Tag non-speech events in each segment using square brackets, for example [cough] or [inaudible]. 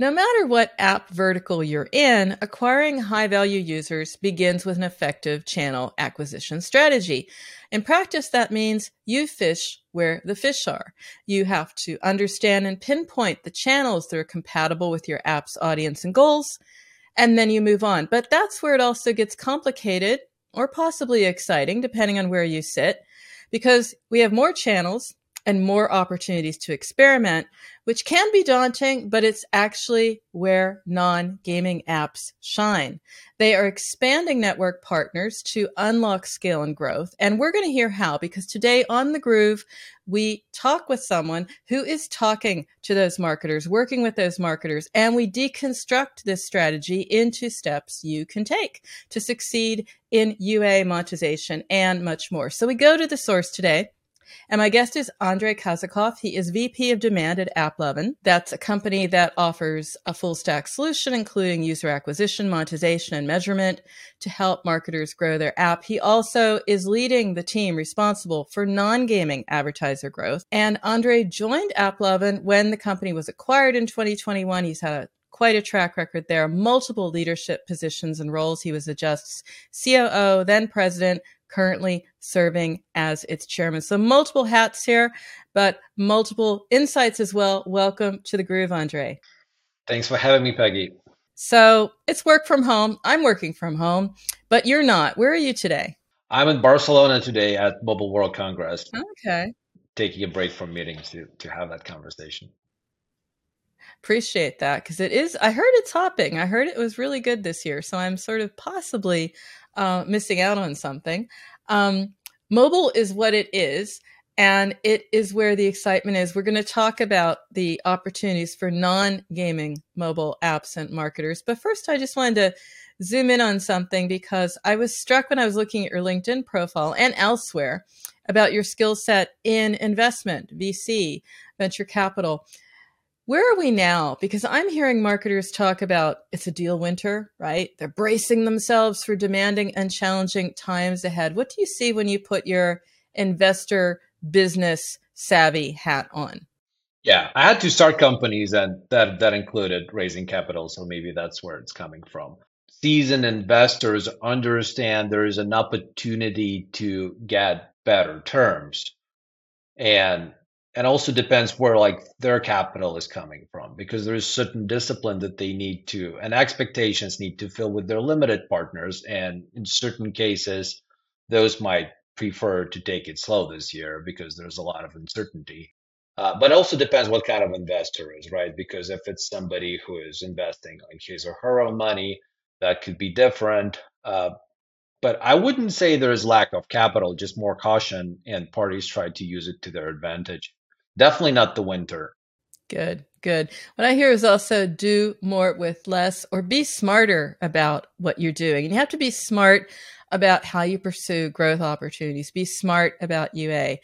No matter what app vertical you're in, acquiring high value users begins with an effective channel acquisition strategy. In practice, that means you fish where the fish are. You have to understand and pinpoint the channels that are compatible with your app's audience and goals, and then you move on. But that's where it also gets complicated or possibly exciting, depending on where you sit, because we have more channels and more opportunities to experiment, which can be daunting, but it's actually where non gaming apps shine. They are expanding network partners to unlock scale and growth. And we're going to hear how, because today on The Groove, we talk with someone who is talking to those marketers, working with those marketers, and we deconstruct this strategy into steps you can take to succeed in UA monetization and much more. So we go to the source today and my guest is Andrey Kazakov. He is VP of Demand at AppLovin. That's a company that offers a full stack solution, including user acquisition, monetization, and measurement to help marketers grow their app. He also is leading the team responsible for non gaming advertiser growth. And Andrei joined AppLovin when the company was acquired in 2021. He's had a quite a track record there, multiple leadership positions and roles. He was a just COO, then president, currently serving as its chairman. So multiple hats here, but multiple insights as well. Welcome to the groove, Andrey. Thanks for having me, Peggy. So it's work from home. I'm working from home, but you're not. Where are you today? I'm in Barcelona today at Mobile World Congress. Okay. Taking a break from meetings to, to have that conversation. Appreciate that because it is. I heard it's hopping. I heard it was really good this year. So I'm sort of possibly uh, missing out on something. Um, mobile is what it is, and it is where the excitement is. We're going to talk about the opportunities for non gaming mobile apps and marketers. But first, I just wanted to zoom in on something because I was struck when I was looking at your LinkedIn profile and elsewhere about your skill set in investment, VC, venture capital. Where are we now? Because I'm hearing marketers talk about it's a deal winter, right? They're bracing themselves for demanding and challenging times ahead. What do you see when you put your investor business savvy hat on? Yeah, I had to start companies and that that included raising capital, so maybe that's where it's coming from. Seasoned investors understand there is an opportunity to get better terms. And and also depends where like their capital is coming from because there's certain discipline that they need to and expectations need to fill with their limited partners. And in certain cases those might prefer to take it slow this year because there's a lot of uncertainty. Uh, but also depends what kind of investor is right? Because if it's somebody who is investing like his or her own money that could be different. Uh, but I wouldn't say there's lack of capital, just more caution, and parties try to use it to their advantage. Definitely not the winter. Good, good. What I hear is also do more with less or be smarter about what you're doing. And you have to be smart about how you pursue growth opportunities, be smart about UA.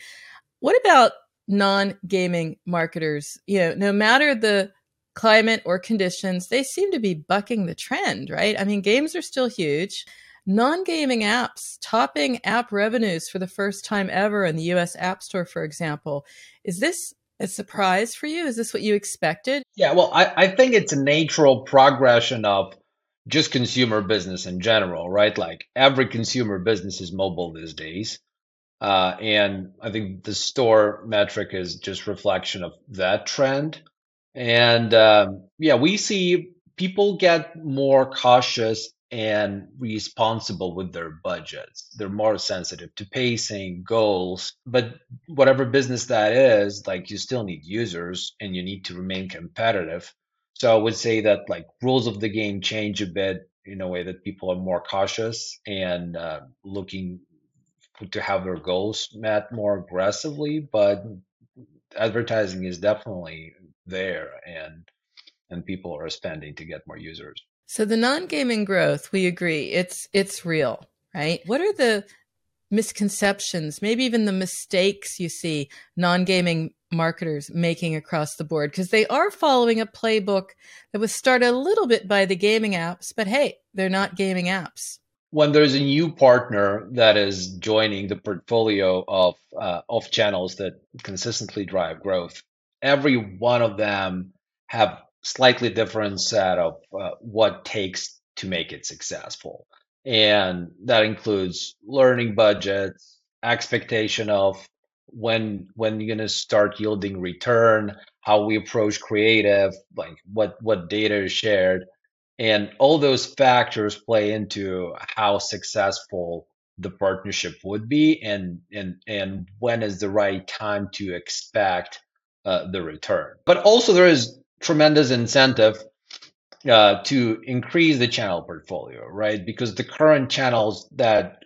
What about non gaming marketers? You know, no matter the climate or conditions, they seem to be bucking the trend, right? I mean, games are still huge. Non gaming apps topping app revenues for the first time ever in the US App Store, for example. Is this a surprise for you? Is this what you expected? Yeah, well, I, I think it's a natural progression of just consumer business in general, right? Like every consumer business is mobile these days. Uh, and I think the store metric is just reflection of that trend. And um, yeah, we see people get more cautious and responsible with their budgets. They're more sensitive to pacing, goals, but whatever business that is, like you still need users and you need to remain competitive. So I would say that like rules of the game change a bit in a way that people are more cautious and uh, looking to have their goals met more aggressively, but advertising is definitely there and and people are spending to get more users. So the non-gaming growth, we agree, it's it's real, right? What are the misconceptions, maybe even the mistakes you see non-gaming marketers making across the board because they are following a playbook that was started a little bit by the gaming apps, but hey, they're not gaming apps. When there's a new partner that is joining the portfolio of uh, of channels that consistently drive growth, every one of them have slightly different set of uh, what takes to make it successful. And that includes learning budgets, expectation of when when you're going to start yielding return, how we approach creative, like what what data is shared, and all those factors play into how successful the partnership would be and and and when is the right time to expect uh, the return. But also there is tremendous incentive uh, to increase the channel portfolio, right? Because the current channels that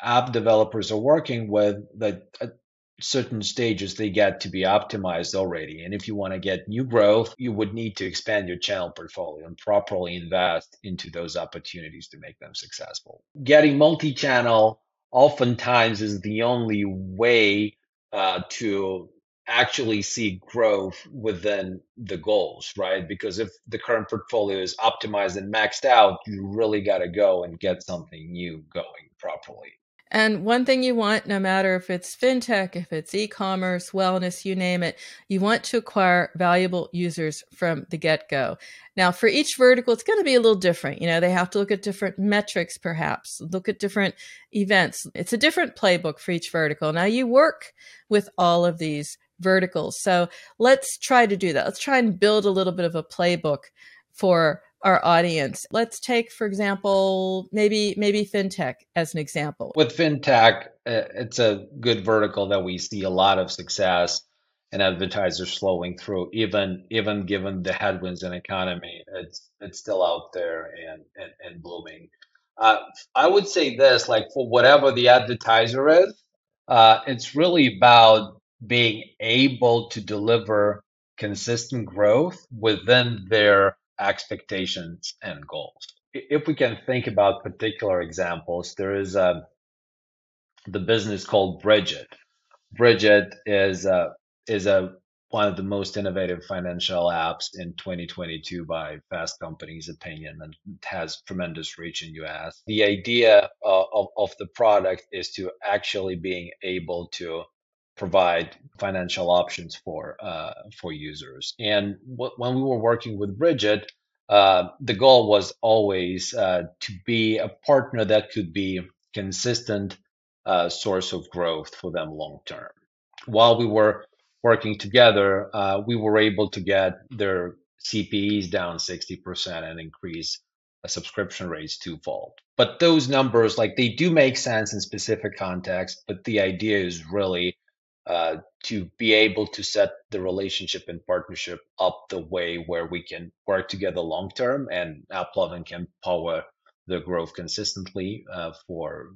app developers are working with, that at certain stages they get to be optimized already. And if you want to get new growth, you would need to expand your channel portfolio and properly invest into those opportunities to make them successful. Getting multi-channel oftentimes is the only way uh, to actually see growth within the goals, right? Because if the current portfolio is optimized and maxed out, you really got to go and get something new going properly. And one thing you want, no matter if it's fintech, if it's e commerce, wellness, you name it, you want to acquire valuable users from the get go. Now, for each vertical, it's going to be a little different. You know, they have to look at different metrics, perhaps, look at different events. It's a different playbook for each vertical. Now, you work with all of these verticals. So let's try to do that. Let's try and build a little bit of a playbook for our audience. Let's take, for example, maybe maybe fintech as an example. With fintech, uh, it's a good vertical that we see a lot of success and advertisers flowing through. Even even given the headwinds in economy, it's it's still out there and and, and blooming. Uh, I would say this, like for whatever the advertiser is, uh, it's really about being able to deliver consistent growth within their expectations and goals. If we can think about particular examples, there is a, um, the business called Brigit. Brigit is a, is a one of the most innovative financial apps in 2022 by Fast Company's opinion and has tremendous reach in US. The idea uh, of, of the product is to actually being able to provide financial options for uh, for users. And w- when we were working with Brigit, uh, the goal was always uh, to be a partner that could be consistent uh, source of growth for them long term. While we were working together, uh, we were able to get their CPEs down 60% and increase subscription rates twofold. But those numbers, like they do make sense in specific context, but the idea is really uh, to be able to set the relationship and partnership up the way where we can work together long term and AppLovin can power the growth consistently uh, for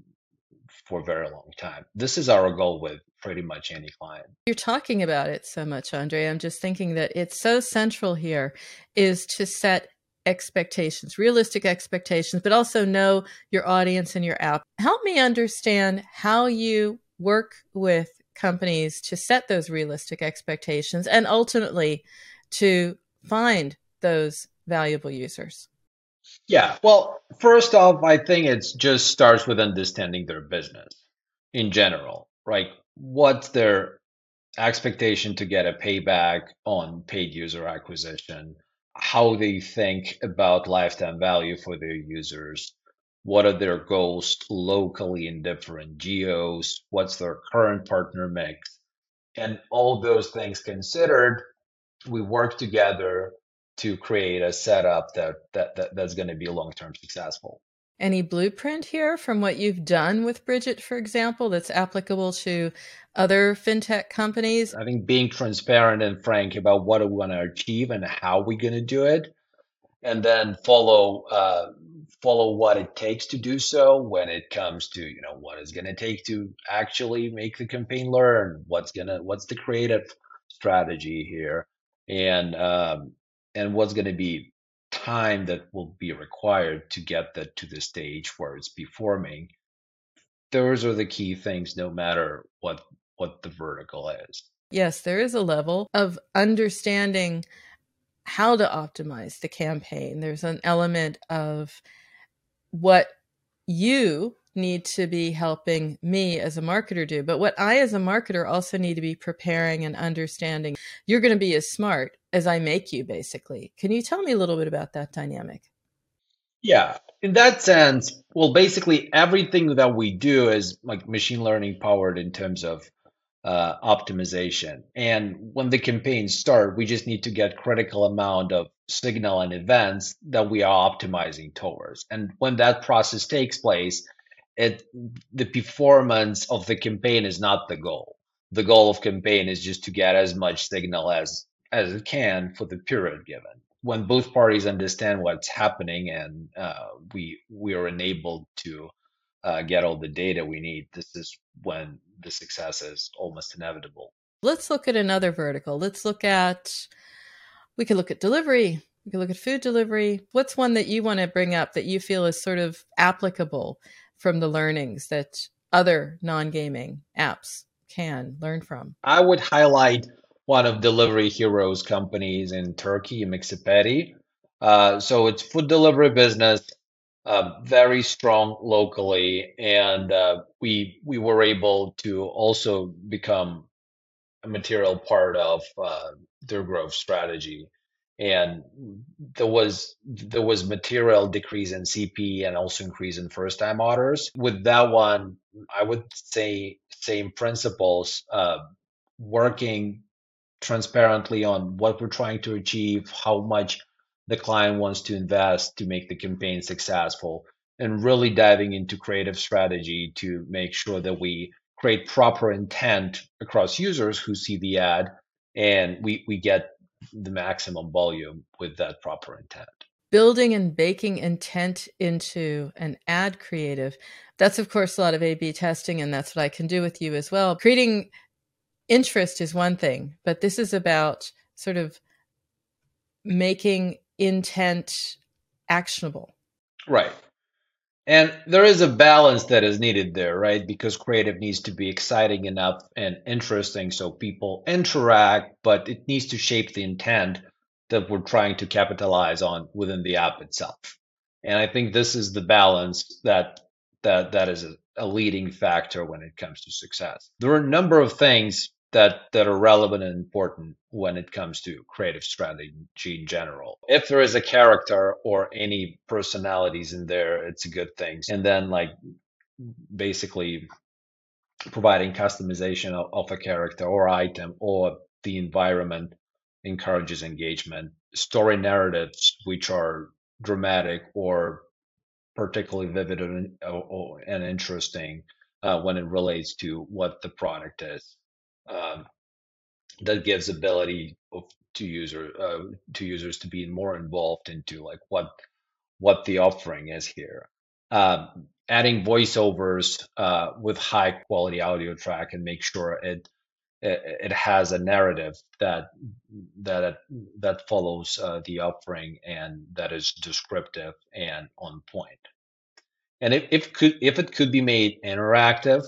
for a very long time. This is our goal with pretty much any client. You're talking about it so much, Andrey. I'm just thinking that it's so central here is to set expectations, realistic expectations, but also know your audience and your app. Help me understand how you work with companies to set those realistic expectations and ultimately to find those valuable users? Yeah, well, first off, I think it just starts with understanding their business in general, right? What's their expectation to get a payback on paid user acquisition? How they think about lifetime value for their users? What are their goals locally in different geos, what's their current partner mix, and all those things considered, we work together to create a setup that, that, that that's going to be long term successful. Any blueprint here from what you've done with Brigit, for example, that's applicable to other fintech companies? I think being transparent and frank about what we want to achieve and how we're going to do it, and then follow uh, follow what it takes to do so when it comes to you know what it's going to take to actually make the campaign learn what's gonna what's the creative strategy here and um, and what's going to be time that will be required to get that to the stage where it's performing. Those are the key things no matter what what the vertical is. Yes there is a level of understanding how to optimize the campaign there's an element of what you need to be helping me as a marketer do, but what I as a marketer also need to be preparing and understanding. You're going to be as smart as I make you, basically. Can you tell me a little bit about that dynamic? Yeah, in that sense, well, basically everything that we do is like machine learning powered in terms of uh, optimization. And when the campaigns start, we just need to get critical amount of signal and events that we are optimizing towards. And when that process takes place, it the performance of the campaign is not the goal. The goal of campaign is just to get as much signal as as it can for the period given. When both parties understand what's happening and uh, we we are enabled to uh, get all the data we need, this is when the success is almost inevitable. Let's look at another vertical. Let's look at, we could look at delivery. We could look at food delivery. What's one that you want to bring up that you feel is sort of applicable from the learnings that other non gaming apps can learn from? I would highlight one of Delivery Heroes companies in Turkey, Yemeksepeti. Uh, so it's food delivery business uh, very strong locally, and uh, we we were able to also become a material part of uh, their growth strategy. And there was there was material decrease in CP and also increase in first time orders. With that one, I would say same principles, uh, working transparently on what we're trying to achieve, how much the client wants to invest to make the campaign successful and really diving into creative strategy to make sure that we create proper intent across users who see the ad and we, we get the maximum volume with that proper intent. Building and baking intent into an ad creative. That's, of course, a lot of A B testing, and that's what I can do with you as well. Creating interest is one thing, but this is about sort of making intent actionable. Right. And there is a balance that is needed there, right? Because creative needs to be exciting enough and interesting so people interact, but it needs to shape the intent that we're trying to capitalize on within the app itself. And I think this is the balance that that that is a, a leading factor when it comes to success. There are a number of things that that are relevant and important when it comes to creative strategy in general. If there is a character or any personalities in there, it's a good thing. And then like basically providing customization of, of a character or item or the environment encourages engagement. Story narratives which are dramatic or particularly vivid and, and interesting uh, when it relates to what the product is um, that gives ability of, to user uh, to users to be more involved into like what what the offering is here. Um, adding voiceovers uh, with high quality audio track and make sure it it, it has a narrative that that that follows uh, the offering and that is descriptive and on point. And if, if could if it could be made interactive,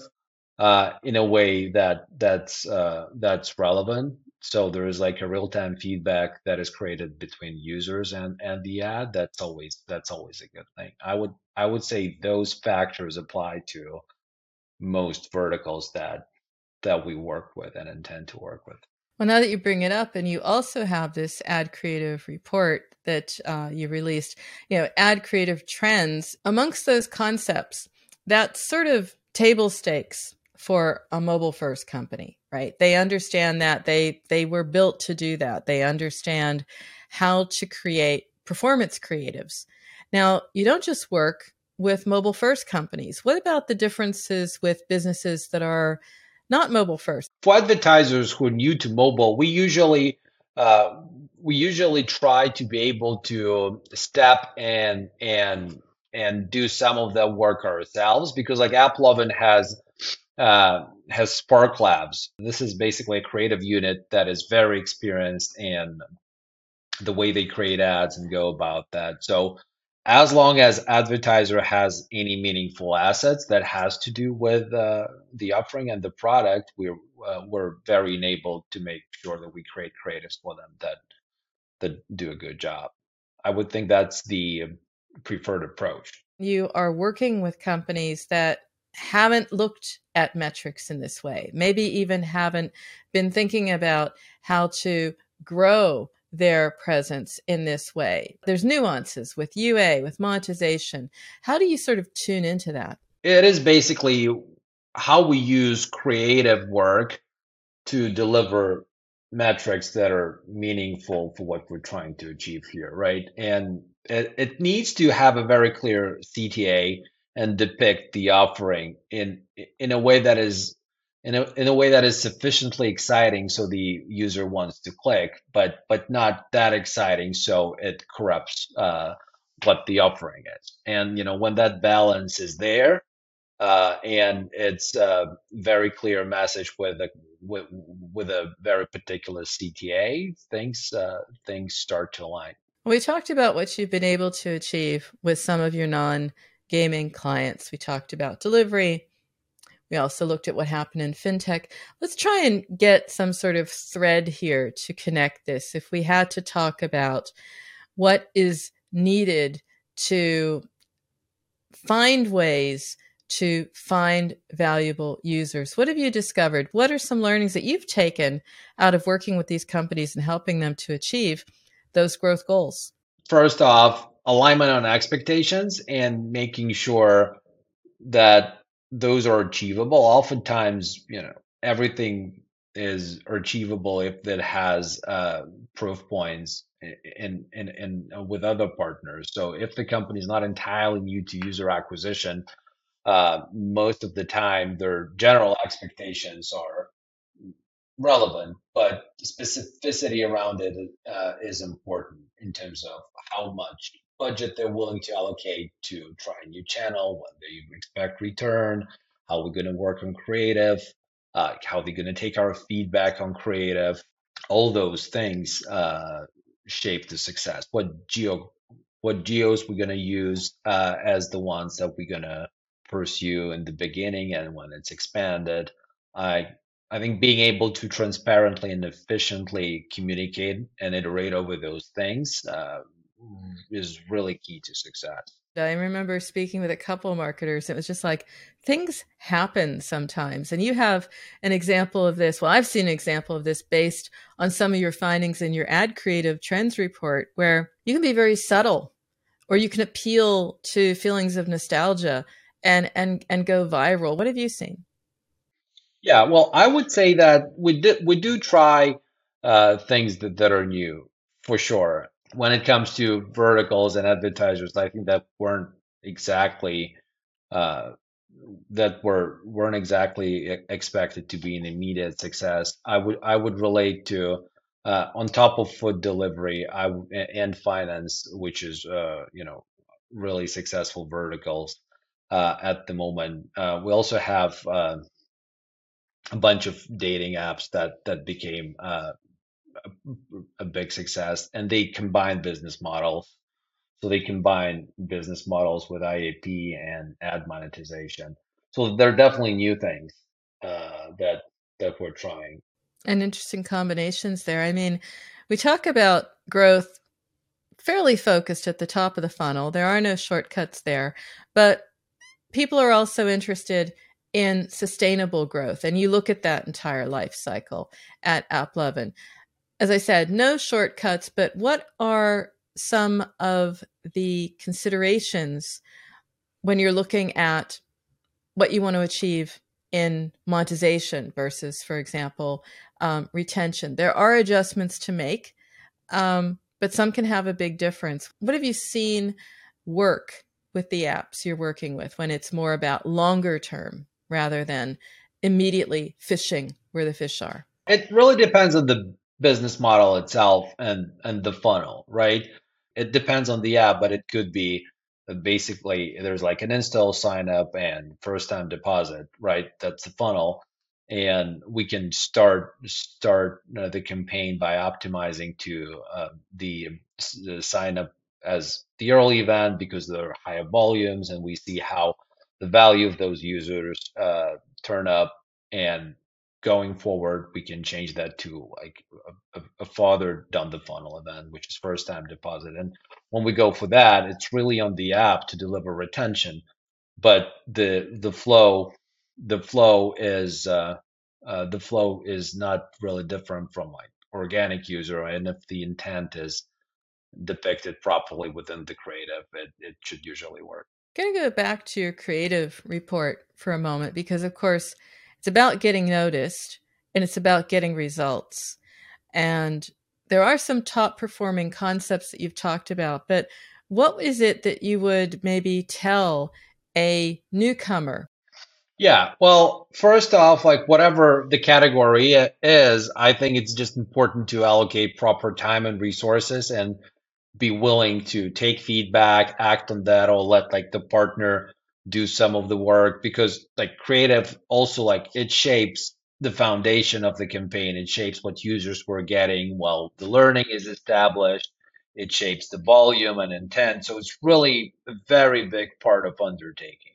uh, in a way that that's uh, that's relevant. So there is like a real time feedback that is created between users and and the ad. That's always that's always a good thing. I would I would say those factors apply to most verticals that that we work with and intend to work with. Well, now that you bring it up, and you also have this ad creative report that uh, you released, you know, ad creative trends amongst those concepts. That's sort of table stakes for a mobile first company right? They understand that. They they were built to do that. They understand how to create performance creatives. Now you don't just work with mobile first companies. What about the differences with businesses that are not mobile first? For advertisers who are new to mobile we usually uh, we usually try to be able to step and and and do some of that work ourselves because like AppLovin has uh, has Spark Labs. This is basically a creative unit that is very experienced in the way they create ads and go about that. So as long as advertiser has any meaningful assets that has to do with uh, the offering and the product, we're uh, we're very enabled to make sure that we create creatives for them that that do a good job. I would think that's the preferred approach. You are working with companies that haven't looked at metrics in this way, maybe even haven't been thinking about how to grow their presence in this way. There's nuances with UA, with monetization. How do you sort of tune into that? It is basically how we use creative work to deliver metrics that are meaningful for what we're trying to achieve here, right? And it, it needs to have a very clear CTA and depict the offering in in a way that is in a, in a way that is sufficiently exciting so the user wants to click, but but not that exciting so it corrupts uh, what the offering is. And you know when that balance is there, uh, and it's a very clear message with a with, with a very particular CTA, things uh, things start to align. We talked about what you've been able to achieve with some of your non gaming clients. We talked about delivery. We also looked at what happened in fintech. Let's try and get some sort of thread here to connect this. If we had to talk about what is needed to find ways to find valuable users. What have you discovered? What are some learnings that you've taken out of working with these companies and helping them to achieve those growth goals? First off, alignment on expectations and making sure that those are achievable. Oftentimes, you know, everything is achievable if it has uh, proof points in, in, in, in with other partners. So if the company is not entirely new to user acquisition, uh, most of the time their general expectations are relevant, but specificity around it uh, is important in terms of how much budget they're willing to allocate to try a new channel, what they expect return, how we're going to work on creative, uh, how they're going to take our feedback on creative. All those things uh, shape the success. What geo, what geos we're going to use uh, as the ones that we're going to pursue in the beginning and when it's expanded. I I think being able to transparently and efficiently communicate and iterate over those things uh, is really key to success. I remember speaking with a couple marketers. It was just like things happen sometimes. And you have an example of this. Well, I've seen an example of this based on some of your findings in your ad creative trends report, where you can be very subtle or you can appeal to feelings of nostalgia and and and go viral. What have you seen? Yeah, well, I would say that we do we do try uh, things that, that are new for sure. When it comes to verticals and advertisers, I think that weren't exactly uh, that were weren't exactly expected to be an immediate success. I would I would relate to uh, on top of food delivery, I and finance, which is uh, you know really successful verticals uh, at the moment. Uh, we also have uh, a bunch of dating apps that that became a, big success, and they combine business models. So they combine business models with IAP and ad monetization. So there are definitely new things uh, that that we're trying. And interesting combinations there. I mean, we talk about growth fairly focused at the top of the funnel. There are no shortcuts there, but people are also interested in sustainable growth. And you look at that entire life cycle at AppLovin. As I said, no shortcuts, but what are some of the considerations when you're looking at what you want to achieve in monetization versus, for example, um, retention? There are adjustments to make, um, but some can have a big difference. What have you seen work with the apps you're working with when it's more about longer term rather than immediately fishing where the fish are? It really depends on the business model itself and and the funnel, right? It depends on the app, but it could be basically there's like an install sign up and first time deposit, right? That's the funnel and we can start start uh, the campaign by optimizing to uh, the, the sign up as the early event because there are higher volumes and we see how the value of those users uh, turn up and going forward, we can change that to like a, a, farther down the funnel event, which is first time deposit. And when we go for that, it's really on the app to deliver retention, but the the flow the flow is uh, uh, the flow is not really different from like organic user, and if the intent is depicted properly within the creative, it, it should usually work. To go back to your creative report for a moment because, of course, it's about getting noticed and it's about getting results. And there are some top performing concepts that you've talked about, but what is it that you would maybe tell a newcomer? Yeah, well, first off, like whatever the category is, I think it's just important to allocate proper time and resources and be willing to take feedback, act on that, or let like the partner do some of the work because like creative also like it shapes the foundation of the campaign. It shapes what users were getting while the learning is established. It shapes the volume and intent. So it's really a very big part of undertaking.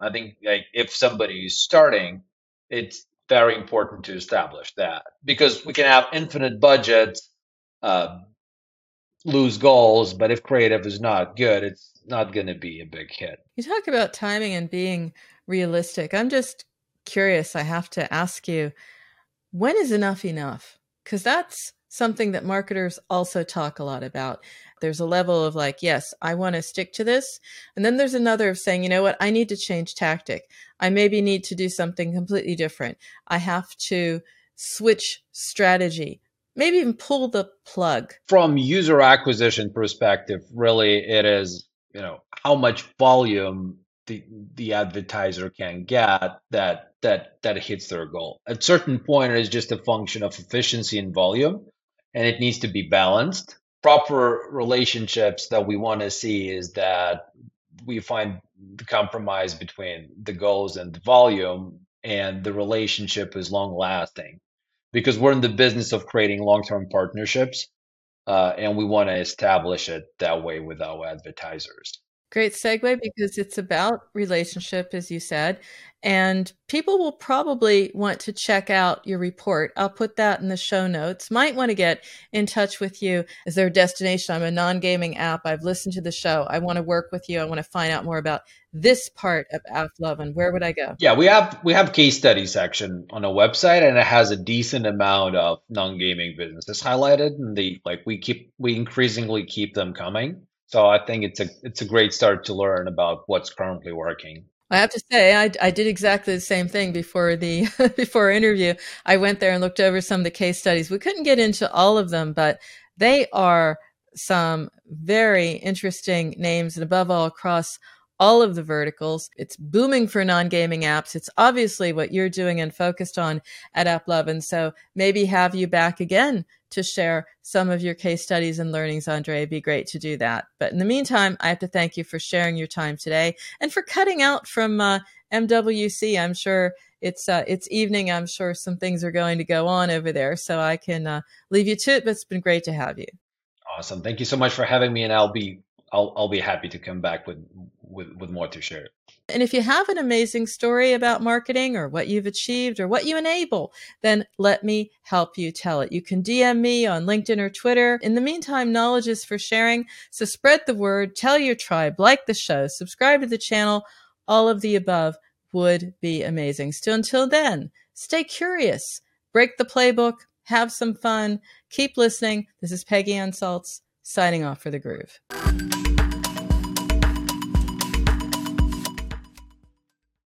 I think like if somebody is starting, it's very important to establish that because we can have infinite budgets, uh, lose goals, but if creative is not good, it's not going to be a big hit. You talk about timing and being realistic. I'm just curious. I have to ask you, when is enough enough? Because that's something that marketers also talk a lot about. There's a level of like, yes, I want to stick to this. And then there's another of saying, you know what, I need to change tactic. I maybe need to do something completely different. I have to switch strategy maybe even pull the plug from user acquisition perspective really it is you know how much volume the the advertiser can get that that that hits their goal. At certain point, it is just a function of efficiency and volume, and it needs to be balanced. Proper relationships that we want to see is that we find the compromise between the goals and the volume, and the relationship is long lasting because we're in the business of creating long term partnerships uh, and we want to establish it that way with our advertisers. Great segue because it's about relationship, as you said, and people will probably want to check out your report. I'll put that in the show notes. Might want to get in touch with you. Is there a destination? I'm a non gaming app. I've listened to the show. I want to work with you. I want to find out more about this part of AppLovin. Where would I go? Yeah, we have we have case study section on a website, and it has a decent amount of non gaming businesses highlighted, and the like we keep we increasingly keep them coming. So I think it's a it's a great start to learn about what's currently working. I have to say, I, I did exactly the same thing before the [laughs] before our interview. I went there and looked over some of the case studies. We couldn't get into all of them, but they are some very interesting names, and above all, across all of the verticals. It's booming for non gaming apps. It's obviously what you're doing and focused on at AppLovin. So maybe have you back again to share some of your case studies and learnings, Andrey. It'd be great to do that. But in the meantime, I have to thank you for sharing your time today and for cutting out from uh, MWC. I'm sure it's uh, it's evening. I'm sure some things are going to go on over there, so I can uh, leave you to it. But it's been great to have you. Awesome. Thank you so much for having me, and I'll be I'll I'll be happy to come back with with, with more to share. And if you have an amazing story about marketing or what you've achieved or what you enable, then let me help you tell it. You can DM me on LinkedIn or Twitter. In the meantime, knowledge is for sharing. So spread the word, tell your tribe, like the show, subscribe to the channel. All of the above would be amazing. So until then, stay curious, break the playbook, have some fun, keep listening. This is Peggy Anne Salz signing off for the groove.